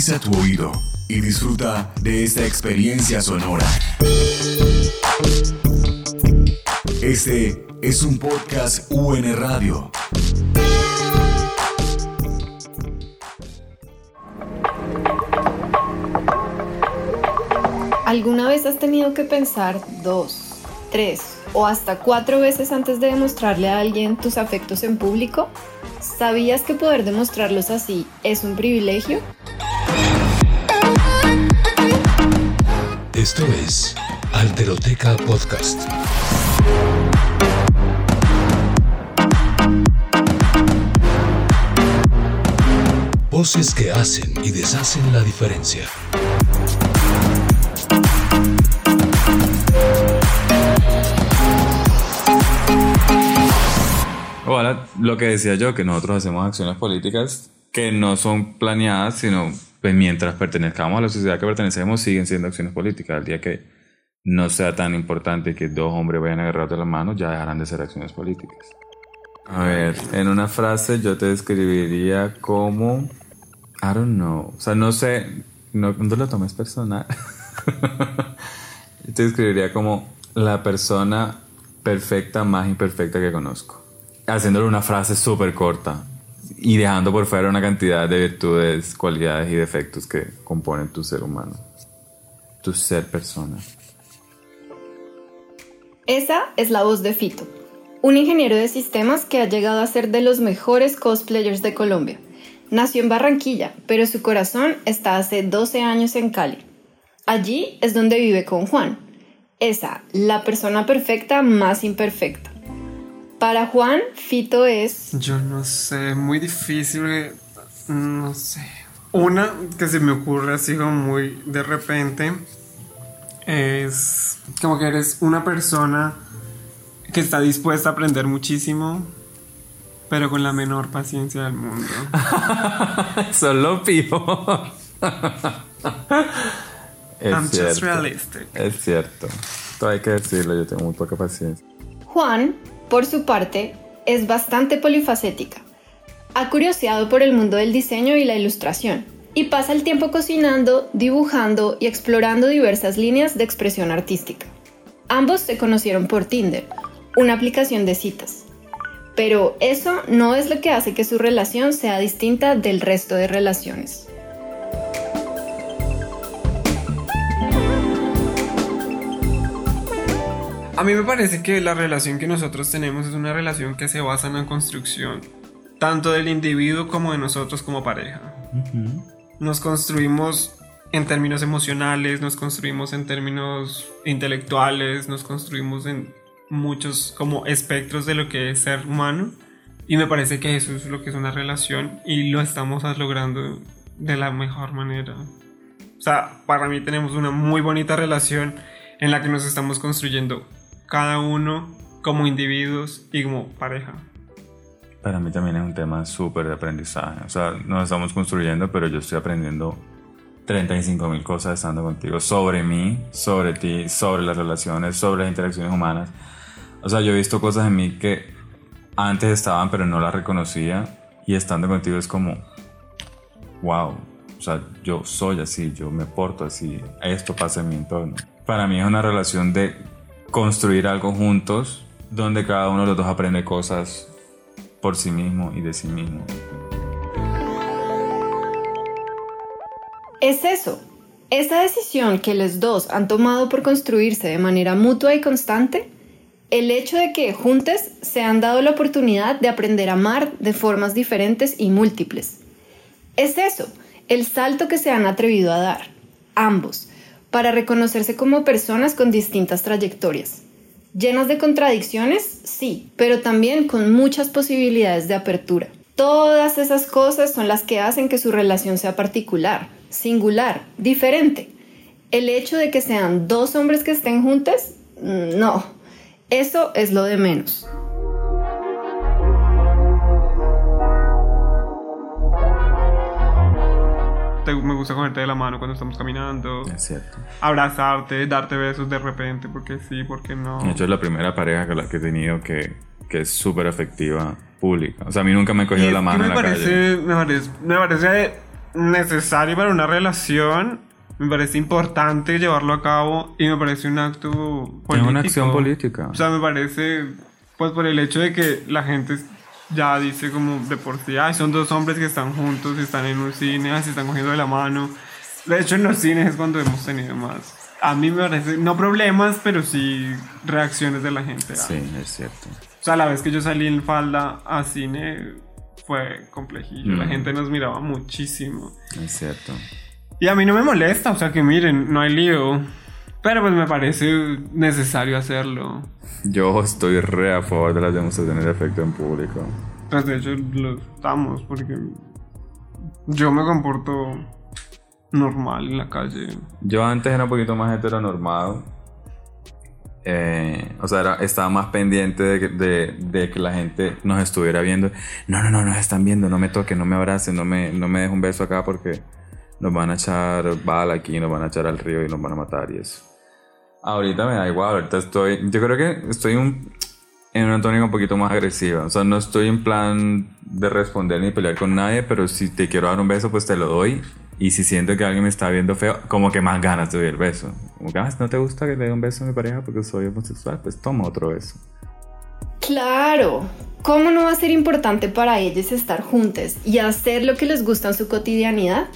Agudiza tu oído y disfruta de esta experiencia sonora. Este es un podcast UN Radio. ¿Alguna vez has tenido que pensar dos, tres o hasta cuatro veces antes de demostrarle a alguien tus afectos en público? ¿Sabías que poder demostrarlos así es un privilegio? Esto es Alteroteca Podcast. Voces que hacen y deshacen la diferencia. Ahora, lo que decía yo, que nosotros hacemos acciones políticas que no son planeadas, sino pues mientras pertenezcamos a la sociedad que pertenecemos, siguen siendo acciones políticas. El día que no sea tan importante que dos hombres vayan a agarrar de las manos, ya dejarán de ser acciones políticas. A ver, en una frase yo te describiría como, I don't know, o sea, no sé, no, no lo tomes personal. te describiría como la persona perfecta más imperfecta que conozco haciéndole una frase súper corta y dejando por fuera una cantidad de virtudes, cualidades y defectos que componen tu ser humano, tu ser persona. Esa es la voz de Fito, un ingeniero de sistemas que ha llegado a ser de los mejores cosplayers de Colombia. Nació en Barranquilla, pero su corazón está hace 12 años en Cali. Allí es donde vive con Juan, esa, la persona perfecta más imperfecta. Para Juan, Fito es... Yo no sé, muy difícil, no sé. Una que se me ocurre así como muy de repente es como que eres una persona que está dispuesta a aprender muchísimo, pero con la menor paciencia del mundo. Solo peor. es I'm cierto. just realistic. Es cierto. Todo hay que decirlo, yo tengo muy poca paciencia. Juan por su parte, es bastante polifacética. Ha curioseado por el mundo del diseño y la ilustración, y pasa el tiempo cocinando, dibujando y explorando diversas líneas de expresión artística. Ambos se conocieron por Tinder, una aplicación de citas. Pero eso no es lo que hace que su relación sea distinta del resto de relaciones. A mí me parece que la relación que nosotros tenemos es una relación que se basa en la construcción, tanto del individuo como de nosotros como pareja. Nos construimos en términos emocionales, nos construimos en términos intelectuales, nos construimos en muchos como espectros de lo que es ser humano. Y me parece que eso es lo que es una relación y lo estamos logrando de la mejor manera. O sea, para mí tenemos una muy bonita relación en la que nos estamos construyendo cada uno como individuos y como pareja. Para mí también es un tema súper de aprendizaje. O sea, nos estamos construyendo, pero yo estoy aprendiendo 35 mil cosas estando contigo sobre mí, sobre ti, sobre las relaciones, sobre las interacciones humanas. O sea, yo he visto cosas en mí que antes estaban, pero no las reconocía. Y estando contigo es como, wow, o sea, yo soy así, yo me porto así, esto pasa en mi entorno. Para mí es una relación de construir algo juntos donde cada uno de los dos aprende cosas por sí mismo y de sí mismo. Es eso, esa decisión que los dos han tomado por construirse de manera mutua y constante, el hecho de que juntos se han dado la oportunidad de aprender a amar de formas diferentes y múltiples. Es eso, el salto que se han atrevido a dar, ambos, para reconocerse como personas con distintas trayectorias. Llenas de contradicciones, sí, pero también con muchas posibilidades de apertura. Todas esas cosas son las que hacen que su relación sea particular, singular, diferente. El hecho de que sean dos hombres que estén juntos, no, eso es lo de menos. Me gusta cogerte de la mano cuando estamos caminando. Es cierto. Abrazarte, darte besos de repente, porque sí, porque no. De hecho, es la primera pareja con la que he tenido que, que es súper afectiva pública. O sea, a mí nunca me he cogido la mano me en la parece, calle. Me parece, me parece necesario para una relación. Me parece importante llevarlo a cabo y me parece un acto político. Es una acción política. O sea, me parece, pues por el hecho de que la gente ya dice como de por sí, ay, son dos hombres que están juntos, están en un cine, ay, se están cogiendo de la mano. De hecho, en los cines es cuando hemos tenido más. A mí me parece, no problemas, pero sí reacciones de la gente. Sí, es cierto. O sea, la vez que yo salí en falda a cine fue complejillo. La Mm. gente nos miraba muchísimo. Es cierto. Y a mí no me molesta, o sea, que miren, no hay lío. Pero pues me parece necesario hacerlo. Yo estoy re a favor de las demostraciones de efecto en público. Pues de hecho lo estamos, porque yo me comporto normal en la calle. Yo antes era un poquito más heteronormado. Eh, o sea, era- estaba más pendiente de que, de- de que la gente nos estuviera viendo. No, no, no, nos están viendo, no me toquen, no me abracen, no me, no me dejen un beso acá porque nos van a echar bala aquí, nos van a echar al río y nos van a matar y eso. Ahorita me da igual, ahorita estoy, yo creo que estoy en una tónica un poquito más agresiva. O sea, no estoy en plan de responder ni pelear con nadie, pero si te quiero dar un beso, pues te lo doy. Y si siento que alguien me está viendo feo, como que más ganas te doy el beso. Como que, "Ah, ¿no te gusta que le dé un beso a mi pareja porque soy homosexual? Pues toma otro beso. Claro, ¿cómo no va a ser importante para ellos estar juntos y hacer lo que les gusta en su cotidianidad?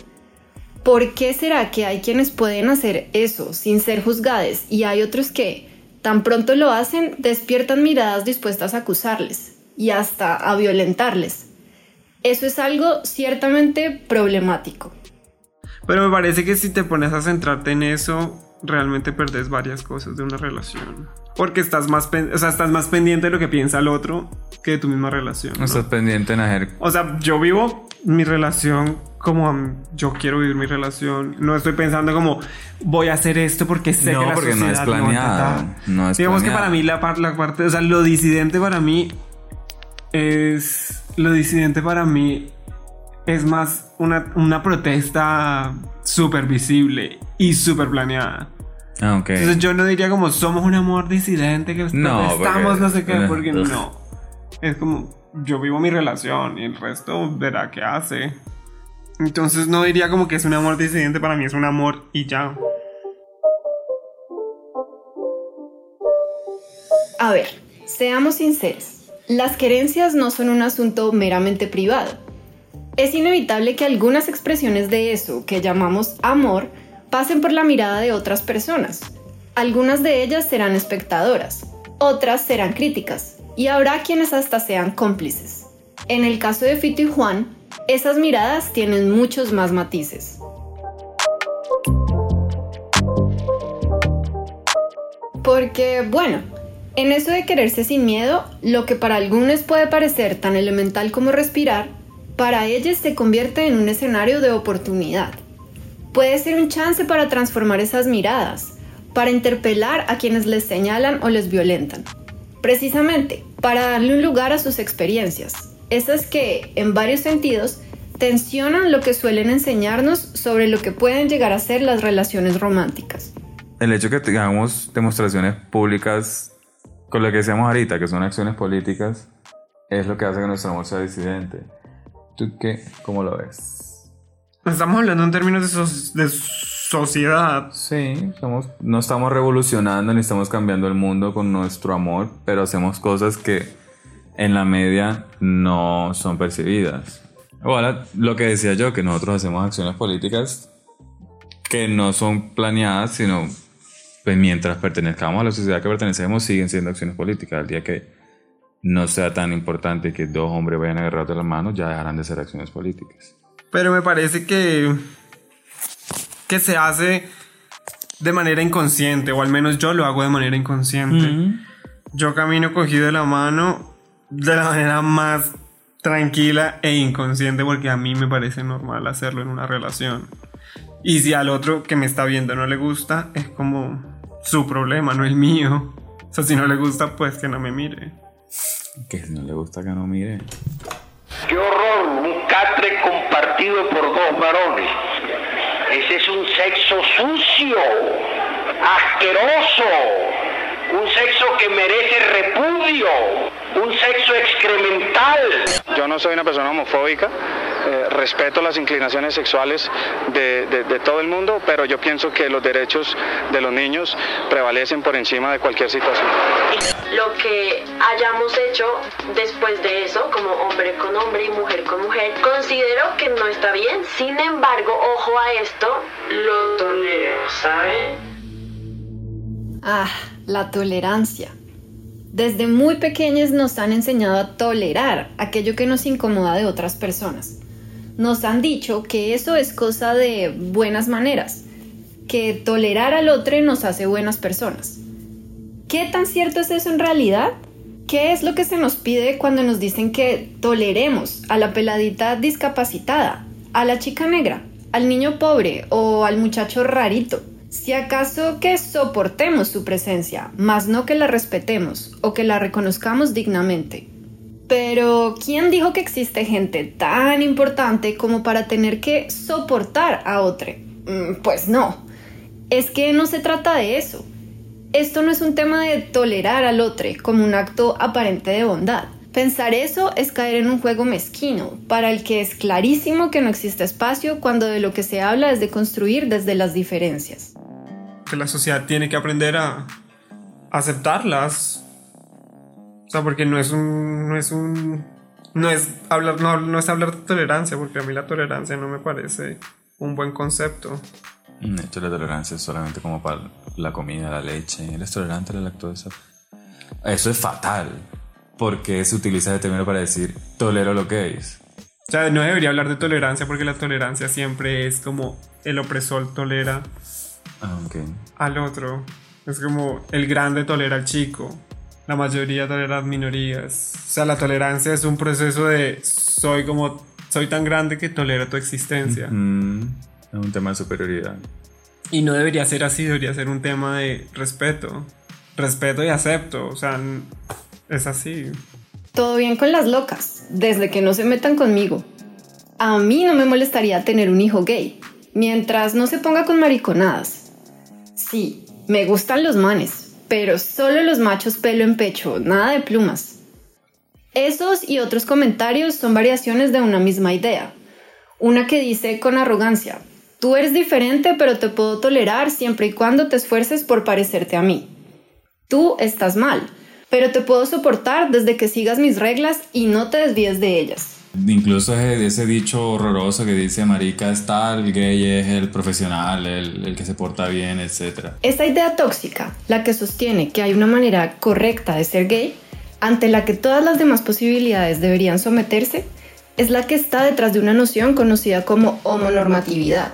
¿Por qué será que hay quienes pueden hacer eso sin ser juzgados y hay otros que, tan pronto lo hacen, despiertan miradas dispuestas a acusarles y hasta a violentarles? Eso es algo ciertamente problemático. Pero me parece que si te pones a centrarte en eso, realmente perdes varias cosas de una relación. Porque estás más, o sea, estás más pendiente de lo que piensa el otro que de tu misma relación. No estás pendiente en hacer... O sea, yo vivo mi relación como yo quiero vivir mi relación. No estoy pensando como voy a hacer esto porque sé No, que la porque no es sociedad no es Digamos que para mí la, par- la parte, o sea, lo disidente para mí es lo disidente para mí es más una, una protesta súper visible y súper planeada. Ah, ok. Entonces yo no diría como somos un amor disidente que No, estamos porque- no sé qué, porque no. Es como yo vivo mi relación y el resto verá qué hace. Entonces no diría como que es un amor disidente, para mí es un amor y ya. A ver, seamos sinceros. Las querencias no son un asunto meramente privado. Es inevitable que algunas expresiones de eso que llamamos amor pasen por la mirada de otras personas. Algunas de ellas serán espectadoras, otras serán críticas, y habrá quienes hasta sean cómplices. En el caso de Fito y Juan, esas miradas tienen muchos más matices. Porque, bueno, en eso de quererse sin miedo, lo que para algunos puede parecer tan elemental como respirar, para ellos se convierte en un escenario de oportunidad. Puede ser un chance para transformar esas miradas, para interpelar a quienes les señalan o les violentan. Precisamente, para darle un lugar a sus experiencias, esas que, en varios sentidos, tensionan lo que suelen enseñarnos sobre lo que pueden llegar a ser las relaciones románticas. el hecho que tengamos demostraciones públicas con lo que decíamos ahorita, que son acciones políticas, es lo que hace que nuestro amor sea disidente. ¿Tú qué? ¿Cómo lo ves? Estamos hablando en términos de, so- de sociedad. Sí, somos, no estamos revolucionando ni estamos cambiando el mundo con nuestro amor, pero hacemos cosas que en la media no son percibidas. Ahora, lo que decía yo, que nosotros hacemos acciones políticas que no son planeadas, sino pues mientras pertenezcamos a la sociedad que pertenecemos, siguen siendo acciones políticas. El día que no sea tan importante que dos hombres vayan agarrados de las manos, ya dejarán de ser acciones políticas. Pero me parece que, que se hace de manera inconsciente, o al menos yo lo hago de manera inconsciente. Yo camino cogido de la mano de la manera más tranquila e inconsciente porque a mí me parece normal hacerlo en una relación. Y si al otro que me está viendo no le gusta, es como su problema, no el mío. O sea, si no le gusta, pues que no me mire. Que si no le gusta que no mire. ¡Qué horror! Compartido por dos varones. Ese es un sexo sucio, asqueroso, un sexo que merece repudio, un sexo excremental. Yo no soy una persona homofóbica, eh, respeto las inclinaciones sexuales de, de, todo el mundo, pero yo pienso que los derechos de los niños prevalecen por encima de cualquier situación. Lo que hayamos hecho después de eso, como hombre con hombre y mujer con mujer, considero que no está bien. Sin embargo, ojo a esto, lo tolero, ¿sabe? Ah, la tolerancia. Desde muy pequeños nos han enseñado a tolerar aquello que nos incomoda de otras personas. Nos han dicho que eso es cosa de buenas maneras, que tolerar al otro nos hace buenas personas. ¿Qué tan cierto es eso en realidad? ¿Qué es lo que se nos pide cuando nos dicen que toleremos a la peladita discapacitada, a la chica negra, al niño pobre o al muchacho rarito? Si acaso que soportemos su presencia, más no que la respetemos o que la reconozcamos dignamente. Pero, ¿quién dijo que existe gente tan importante como para tener que soportar a otro? Mm, pues no. Es que no se trata de eso. Esto no es un tema de tolerar al otro como un acto aparente de bondad. Pensar eso es caer en un juego mezquino, para el que es clarísimo que no existe espacio cuando de lo que se habla es de construir desde las diferencias que la sociedad tiene que aprender a aceptarlas. Sea, porque no es un. No es un. No es hablar, no, no es hablar de tolerancia, porque a mí la tolerancia no me parece un buen concepto. De hecho, la tolerancia es solamente como para la comida, la leche. ¿Eres tolerante a la lactosa? Eso es fatal, porque se utiliza ese término para decir tolero lo que es. O sea, no debería hablar de tolerancia porque la tolerancia siempre es como el opresor tolera Ah, al otro. Es como el grande tolera al chico. La mayoría tolera minorías. O sea, la tolerancia es un proceso de soy como soy tan grande que tolero tu existencia. Es un tema de superioridad. Y no debería ser así, debería ser un tema de respeto. Respeto y acepto. O sea, es así. Todo bien con las locas, desde que no se metan conmigo. A mí no me molestaría tener un hijo gay, mientras no se ponga con mariconadas. Sí, me gustan los manes, pero solo los machos pelo en pecho, nada de plumas. Esos y otros comentarios son variaciones de una misma idea. Una que dice con arrogancia, tú eres diferente pero te puedo tolerar siempre y cuando te esfuerces por parecerte a mí. Tú estás mal, pero te puedo soportar desde que sigas mis reglas y no te desvíes de ellas. Incluso ese, dicho horroroso que dice marica es tal, gay es el profesional, el, el que se porta bien, etc. Esta idea tóxica, la que sostiene que hay una manera correcta de ser gay, ante la que todas las demás posibilidades deberían someterse, es la que está detrás de una noción conocida como homonormatividad,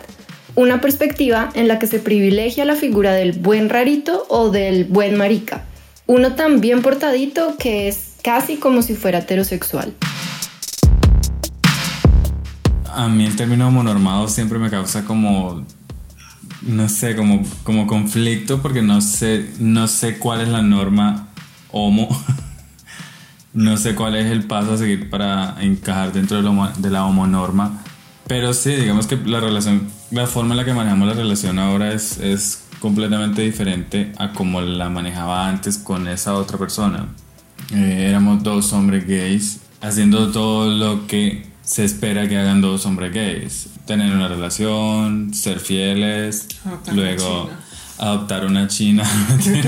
una perspectiva en la que se privilegia la figura del buen rarito o del buen marica, uno tan bien portadito que es casi como si fuera heterosexual a mí el término homonormado siempre me causa como no sé, como, como conflicto porque no sé, no sé cuál es la norma homo. no sé cuál es el paso a seguir para encajar dentro de, de la homonorma. Pero sí, digamos que la relación, la forma en la que manejamos la relación ahora es, es completamente diferente a como la manejaba antes con esa otra persona. Eh, éramos dos hombres gays haciendo todo lo que se espera que hagan dos hombres gays. Tener una relación, ser fieles, luego adoptar una china,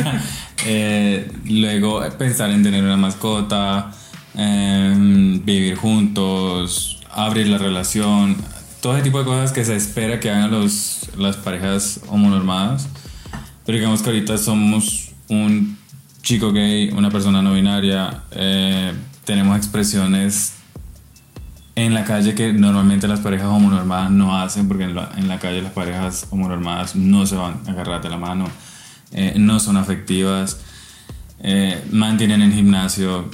eh, luego pensar en tener una mascota, em, vivir juntos, abrir la relación, todo ese tipo de cosas que se espera que hagan los, las parejas homonormadas. Pero digamos que ahorita somos un chico gay, una persona no binaria, eh, tenemos expresiones en la calle que normalmente las parejas homonormadas no hacen, porque en la, calle las parejas homonormadas no se van a agarrar de la mano, eh, no son afectivas, eh, mantienen el gimnasio,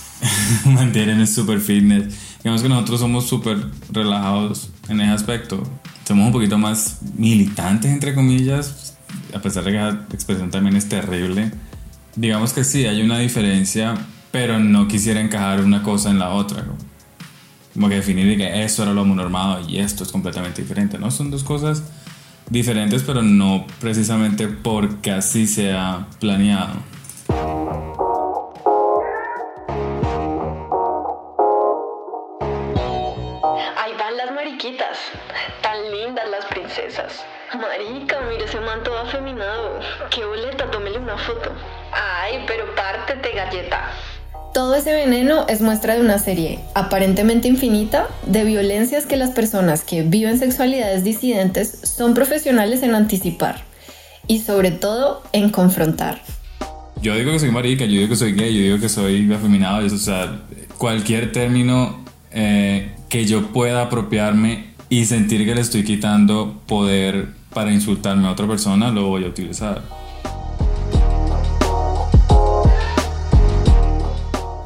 mantienen el super fitness. Digamos que nosotros somos súper relajados en ese aspecto. Somos un poquito más militantes, entre comillas, a pesar de que la expresión también es terrible. Digamos que sí, hay una diferencia, pero no quisiera encajar una cosa en la otra como que definir que esto era lo normado y esto es completamente diferente, ¿no? Son dos cosas diferentes, pero no precisamente porque así sea planeado. Ahí van las mariquitas, tan lindas las princesas. Marica, mira ese man todo afeminado. Qué boleta, tómele una foto. Ay, pero pártete, galleta. Todo ese veneno es muestra de una serie aparentemente infinita de violencias que las personas que viven sexualidades disidentes son profesionales en anticipar y sobre todo en confrontar. Yo digo que soy marica, yo digo que soy gay, yo digo que soy afeminado, o sea, cualquier término eh, que yo pueda apropiarme y sentir que le estoy quitando poder para insultarme a otra persona, lo voy a utilizar.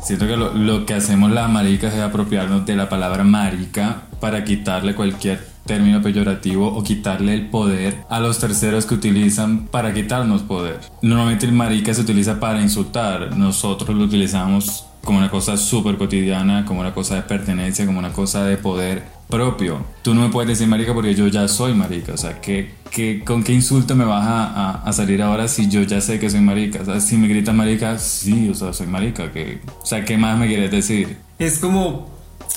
Siento que lo, lo, que hacemos las maricas es apropiarnos de la palabra marica para quitarle cualquier término peyorativo o quitarle el poder a los terceros que utilizan para quitarnos poder. Normalmente el marica se utiliza para insultar, nosotros lo utilizamos como una cosa súper cotidiana, como una cosa de pertenencia, como una cosa de poder propio. Tú no me puedes decir marica porque yo ya soy marica. O sea, ¿qué, qué, con qué insulto me vas a, a, salir ahora si yo ya sé que soy marica? O sea, si me gritas marica, sí, o sea, soy marica. Que, o sea, ¿qué más me quieres decir? Es como,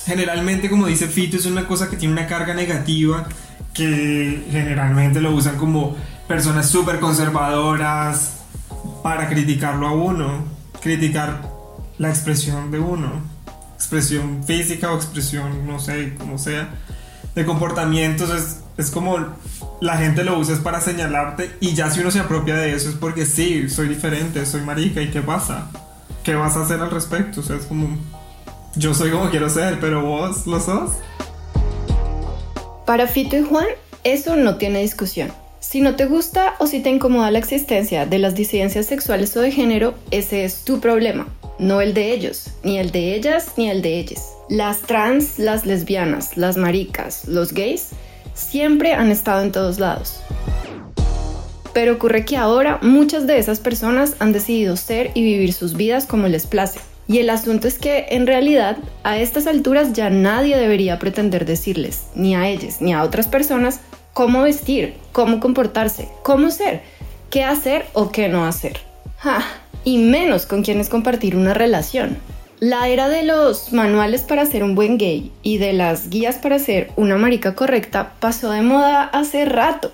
generalmente, como dice Fito, es una cosa que tiene una carga negativa que generalmente lo usan como personas súper conservadoras para criticarlo a uno, criticar la expresión de uno. Expresión física o expresión, no sé, como sea, de comportamientos, es, es como la gente lo usa es para señalarte y ya si uno se apropia de eso es porque sí, soy diferente, soy marica y qué pasa, qué vas a hacer al respecto, o sea, es como, yo soy como quiero ser, pero vos lo sos. Para Fito y Juan, eso no tiene discusión. Si no te gusta o si te incomoda la existencia de las disidencias sexuales o de género, ese es tu problema no el de ellos, ni el de ellas, ni el de ellas. Las trans, las lesbianas, las maricas, los gays, siempre han estado en todos lados. Pero ocurre que ahora muchas de esas personas han decidido ser y vivir sus vidas como les place. Y el asunto es que en realidad a estas alturas ya nadie debería pretender decirles, ni a ellas ni a otras personas, cómo vestir, cómo comportarse, cómo ser, qué hacer o qué no hacer. Ja, y menos con quienes compartir una relación. La era de los manuales para ser un buen gay y de las guías para ser una marica correcta pasó de moda hace rato.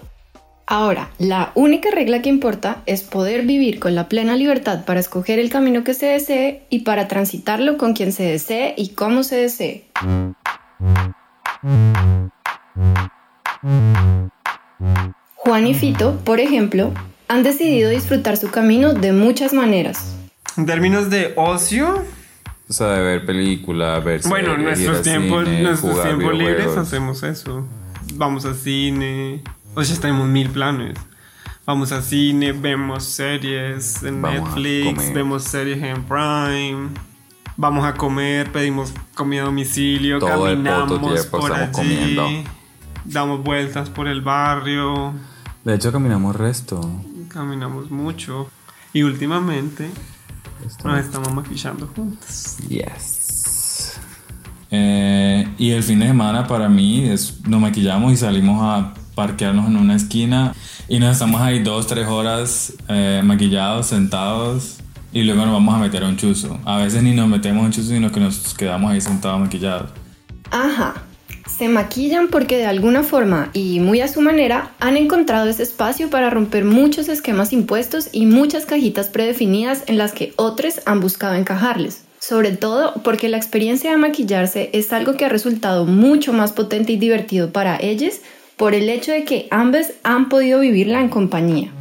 Ahora, la única regla que importa es poder vivir con la plena libertad para escoger el camino que se desee y para transitarlo con quien se desee y cómo se desee. Juan y Fito, por ejemplo, han decidido disfrutar su camino de muchas maneras. En términos de ocio, o sea, de ver películas, ver Bueno, nuestros tiempos, nuestros tiempos libres hacemos eso. Vamos al cine. O sea, tenemos mil planes. Vamos al cine, vemos series en Netflix, vemos series en Prime. Vamos a comer, pedimos comida a domicilio, Todo caminamos el por allí, comiendo. damos vueltas por el barrio, De hecho, caminamos resto. Caminamos mucho y últimamente nos estamos maquillando juntos. Yes. Eh, y el fin de semana para mí es nos maquillamos y salimos a parquearnos en una esquina y nos estamos ahí dos, tres horas eh, maquillados, sentados y luego nos vamos a meter a un chuzo. A veces ni nos metemos a un chuzo, sino que nos quedamos ahí sentados maquillados. Ajá. Se maquillan porque de alguna forma y muy a su manera han encontrado ese espacio para romper muchos esquemas impuestos y muchas cajitas predefinidas en las que otros han buscado encajarles. Sobre todo porque la experiencia de maquillarse es algo que ha resultado mucho más potente y divertido para ellos por el hecho de que ambos han podido vivirla en compañía.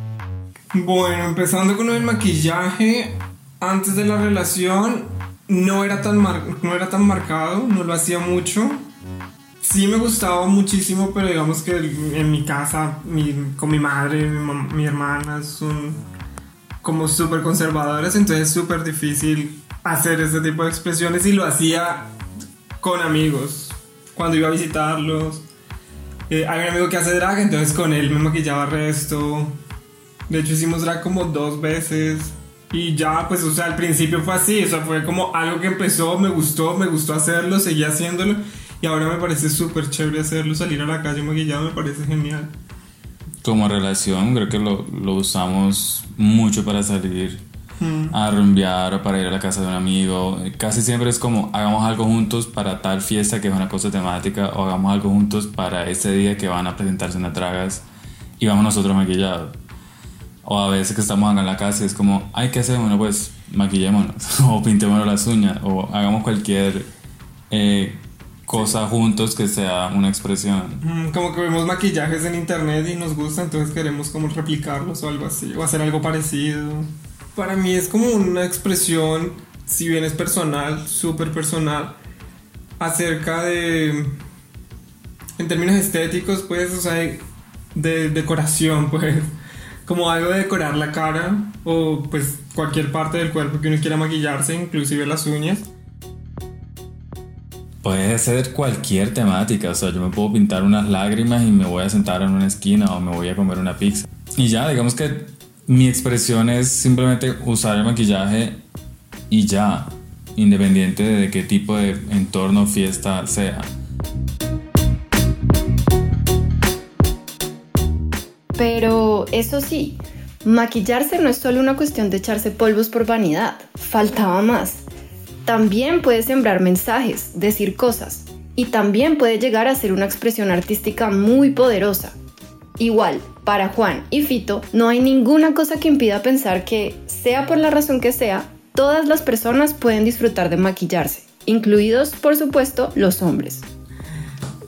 Bueno, empezando con el maquillaje, antes de la relación no era tan, no era tan marcado, no lo hacía mucho. Sí me gustaba muchísimo, pero digamos que en mi casa, con mi madre, mi, hermana son como súper conservadoras, entonces es súper difícil hacer este tipo de expresiones y lo hacía con amigos, cuando iba a visitarlos. Eh, hay un amigo que hace drag, entonces con él me maquillaba resto. De hecho hicimos drag como dos veces. Y ya, pues, o sea, al principio fue así, o fue como algo que empezó, me gustó, me gustó hacerlo, seguí haciéndolo. Y ahora me parece súper chévere hacerlo, salir a la calle maquillado me parece genial. Como relación, creo que lo, lo usamos mucho para salir a rumbear o para ir a la casa de un amigo. Casi siempre es como hagamos algo juntos para tal fiesta que es una cosa temática o hagamos algo juntos para ese día que van a presentarse unas dragas y vamos nosotros maquillados. O a veces que estamos acá en la casa y es como, ay, ¿qué hacemos? Bueno, pues maquillémonos, o pintémonos las uñas, o hagamos cualquier eh, cosa juntos que sea una expresión. Como que vemos maquillajes en internet y nos gusta, entonces queremos como replicarlos o algo así, o hacer algo parecido. Para mí es como una expresión, si bien es personal, súper personal, acerca de, en términos estéticos, pues, o sea, de decoración, pues, como algo de decorar la cara o pues cualquier parte del cuerpo que uno quiera maquillarse, inclusive las uñas. Puede ser cualquier temática, o sea, yo me puedo pintar unas lágrimas y me voy a sentar en una esquina o me voy a comer una pizza. Y ya, digamos que mi expresión es simplemente usar el maquillaje y ya, independiente de qué tipo de entorno fiesta sea. Pero eso sí, maquillarse no es solo una cuestión de echarse polvos por vanidad, faltaba más. También puede sembrar mensajes, decir cosas, y también puede llegar a ser una expresión artística muy poderosa. Igual, para Juan y Fito, no hay ninguna cosa que impida pensar que, sea por la razón que sea, todas las personas pueden disfrutar de maquillarse, incluidos, por supuesto, los hombres.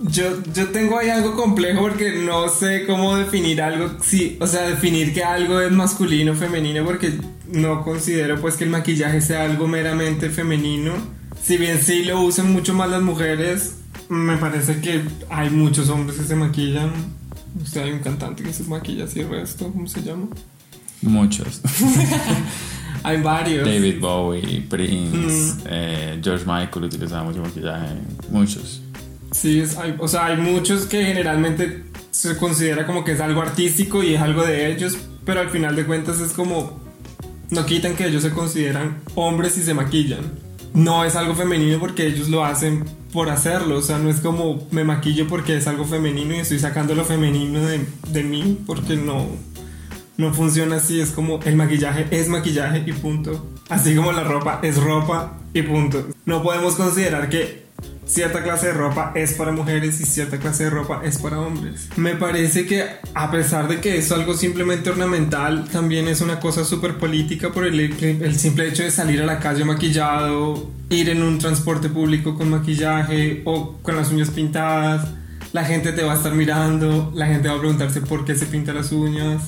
Yo, yo tengo ahí algo complejo porque no sé cómo definir algo, sí, o sea, definir que algo es masculino o femenino porque no considero pues que el maquillaje sea algo meramente femenino. Si bien sí lo usan mucho más las mujeres, me parece que hay muchos hombres que se maquillan. O sea, hay un cantante que se maquilla así el resto, ¿cómo se llama? Muchos. Hay varios. David Bowie, Prince, eh, George Michael utilizaba mucho maquillaje, muchos. Sí, o sea, hay muchos que generalmente se considera como que es algo artístico y es algo de ellos, pero al final de cuentas es como no quitan que ellos se consideran hombres y se maquillan. No es algo femenino porque ellos lo hacen por hacerlo, o sea, no es como me maquillo porque es algo femenino y estoy sacando lo femenino de, de mí porque no no funciona así, es como el maquillaje es maquillaje y punto. Así como la ropa es ropa y punto. No podemos considerar que cierta clase de ropa es para mujeres y cierta clase de ropa es para hombres. Me parece que a pesar de que es algo simplemente ornamental, también es una cosa súper política por el, el simple hecho de salir a la calle maquillado, ir en un transporte público con maquillaje o con las uñas pintadas. La gente te va a estar mirando, la gente va a preguntarse por qué se pinta las uñas.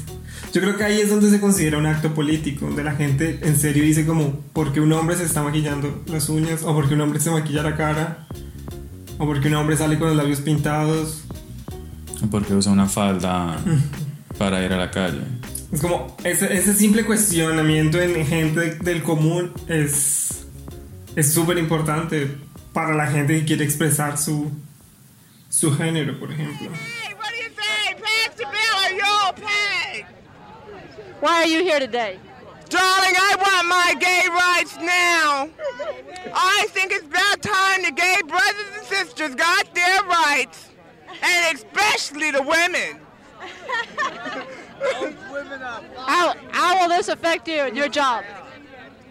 Yo creo que ahí es donde se considera un acto político, donde la gente en serio dice como, ¿por qué un hombre se está maquillando las uñas? ¿O porque un hombre se maquilla la cara? ¿O porque un hombre sale con los labios pintados? Porque usa una falda para ir a la calle. Es como, ese, ese simple cuestionamiento en gente del común es es súper importante para la gente que quiere expresar su, su género, por ejemplo. Hey, what do you say? Pass the bill or you'll pay. Why are you here today? Darling, I want my gay rights now. I think it's about time the gay brothers and sisters got their rights. And especially the women. How, how will this affect you and your job?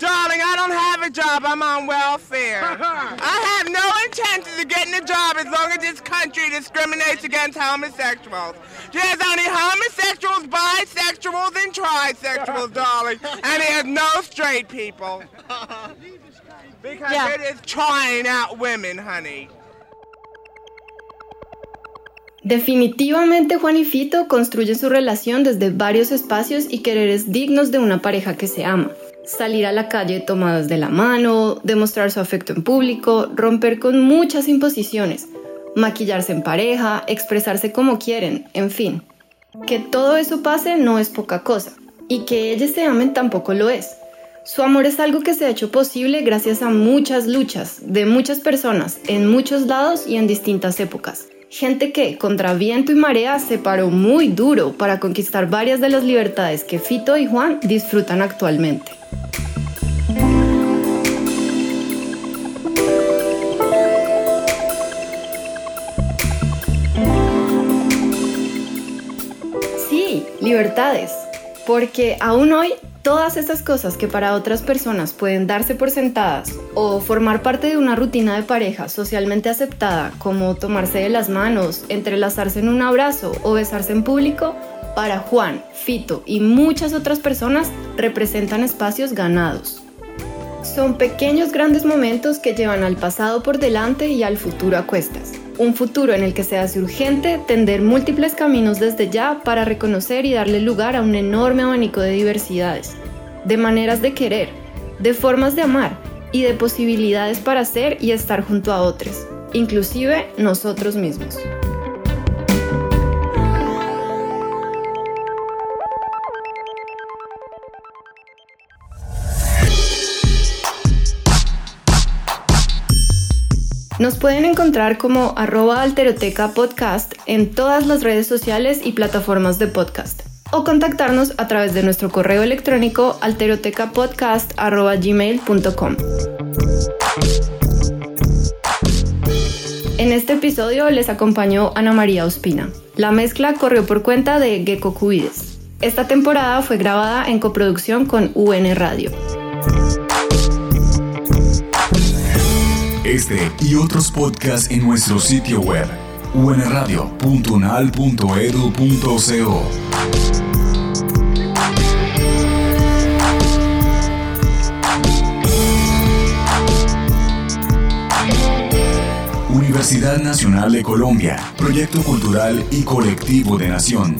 Darling, I don't have a job. I'm on welfare. I have no intentions of getting a job as long as this country discriminates against homosexuals. There's only homosexuals, bisexuals, and trisexuals, darling. And there's no straight people. Because Yeah. it is trying out women, honey. Definitivamente Juan y Fito construyen su relación desde varios espacios y quereres dignos de una pareja que se ama. Salir a la calle tomados de la mano, demostrar su afecto en público, romper con muchas imposiciones, maquillarse en pareja, expresarse como quieren, en fin. Que todo eso pase no es poca cosa, y que ellos se amen tampoco lo es. Su amor es algo que se ha hecho posible gracias a muchas luchas de muchas personas en muchos lados y en distintas épocas. Gente que, contra viento y marea, se paró muy duro para conquistar varias de las libertades que Fito y Juan disfrutan actualmente. Sí, libertades. Porque aún hoy todas esas cosas que para otras personas pueden darse por sentadas o formar parte de una rutina de pareja socialmente aceptada como tomarse de las manos, entrelazarse en un abrazo o besarse en público, para Juan, Fito y muchas otras personas representan espacios ganados. Son pequeños grandes momentos que llevan al pasado por delante y al futuro a cuestas. Un futuro en el que se hace urgente tender múltiples caminos desde ya para reconocer y darle lugar a un enorme abanico de diversidades, de maneras de querer, de formas de amar y de posibilidades para ser y estar junto a otros, inclusive nosotros mismos. Nos pueden encontrar como arroba alteroteca podcast en todas las redes sociales y plataformas de podcast o contactarnos a través de nuestro correo electrónico alterotecapodcast.gmail.com. En este episodio les acompañó Ana María Ospina. La mezcla corrió por cuenta de Gecko Cubides. Esta temporada fue grabada en coproducción con UN Radio. Este y otros podcasts en nuestro sitio web unradio.unal.edu.co. Universidad Nacional de Colombia, Proyecto Cultural y Colectivo de Nación.